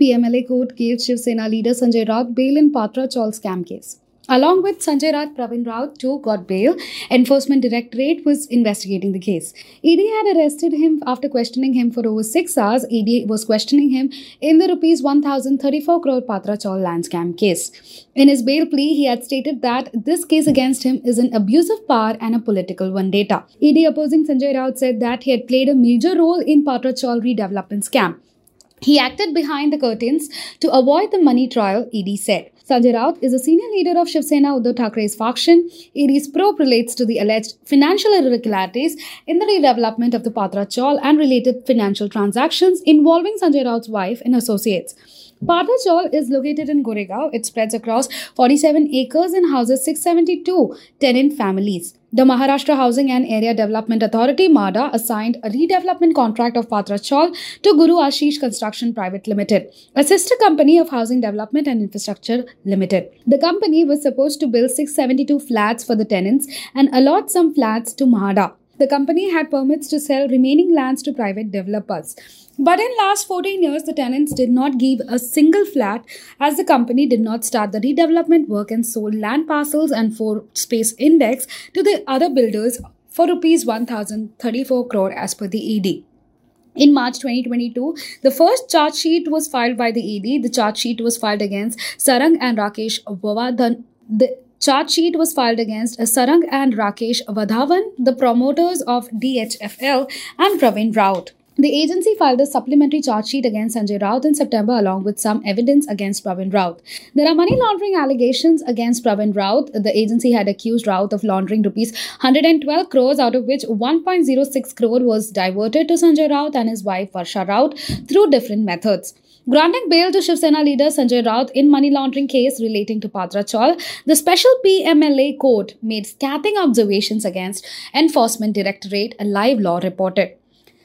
PMLA court gave Shiv Sena leader Sanjay Raut bail in Patra Chawl scam case. Along with Sanjay Raut, Pravin Raut too got bail. Enforcement Directorate was investigating the case. ED had arrested him after questioning him for over six hours. ED was questioning him in the rupees 1034 crore Patra Chawl land scam case. In his bail plea, he had stated that this case against him is an abuse of power and a political vendetta. ED opposing Sanjay Raut said that he had played a major role in Patra Chawl redevelopment scam. He acted behind the curtains to avoid the money trial, ED said. Sanjay Raut is a senior leader of Shiv Sena Uddhav Thackeray's faction. ED's probe relates to the alleged financial irregularities in the redevelopment of the Patra Chawl and related financial transactions involving Sanjay Raut's wife and associates. Patra Chawl is located in Goregaon. It spreads across 47 acres and houses 672 tenant families. The Maharashtra Housing and Area Development Authority MHADA assigned a redevelopment contract of Patra Chawl to Guru Ashish Construction Private Limited, a sister company of Housing Development and Infrastructure Limited. The company was supposed to build 672 flats for the tenants and allot some flats to MHADA. The company had permits to sell remaining lands to private developers. But in last 14 years, the tenants did not give a single flat as the company did not start the redevelopment work and sold land parcels and floor space index to the other builders for rupees 1034 crore as per the ED. In March 2022, the first charge sheet was filed by the ED. The charge sheet was filed against Sarang and Rakesh Wadhawan. The Charge sheet was filed against Sarang and Rakesh Wadhawan, the promoters of DHFL, and Pravin Raut. The agency filed a supplementary charge sheet against Sanjay Raut in September along with some evidence against Pravin Raut. There are money laundering allegations against Pravin Raut. The agency had accused Raut of laundering rupees 112 crores out of which 1.06 crore was diverted to Sanjay Raut and his wife Varsha Raut through different methods. Granting bail to Shiv Sena leader Sanjay Raut in money laundering case relating to Patra Chawl, the special PMLA court made scathing observations against Enforcement Directorate, a live law reported.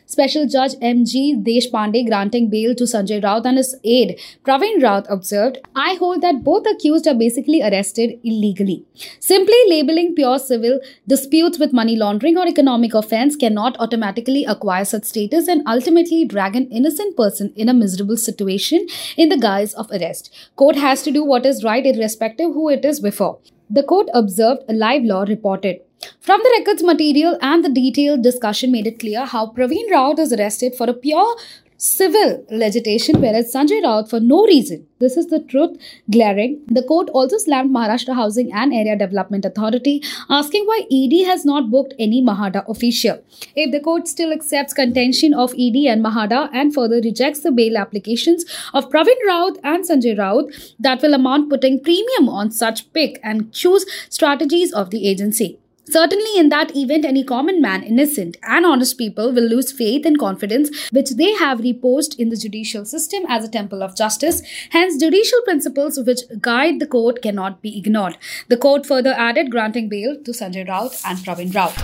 Special Judge M.G. Deshpande granting bail to Sanjay Raut and his aide Pravin Raut observed, I hold that both accused are basically arrested illegally. Simply labeling pure civil disputes with money laundering or economic offense cannot automatically acquire such status and ultimately drag an innocent person in a miserable situation in the guise of arrest. Court has to do what is right irrespective who it is before. The court observed, a live law reported. From the records material and the detailed discussion made it clear how Pravin Raut is arrested for a pure civil legislation, whereas Sanjay Raut for no reason. This is the truth glaring. The court also slammed Maharashtra Housing and Area Development Authority, asking why ED has not booked any MHADA official. If the court still accepts contention of ED and MHADA and further rejects the bail applications of Pravin Raut and Sanjay Raut, that will amount putting premium on such pick and choose strategies of the agency. Certainly, in that event, any common man, innocent and honest people will lose faith and confidence which they have reposed in the judicial system as a temple of justice. Hence, judicial principles which guide the court cannot be ignored. The court further added granting bail to Sanjay Raut and Pravin Raut.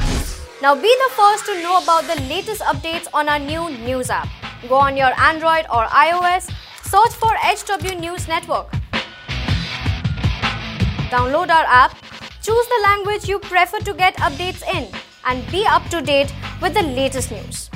Now, be the first to know about the latest updates on our new news app. Go on your Android or iOS, search for HW News Network. Download our app Choose the language you prefer to get updates in and be up to date with the latest news.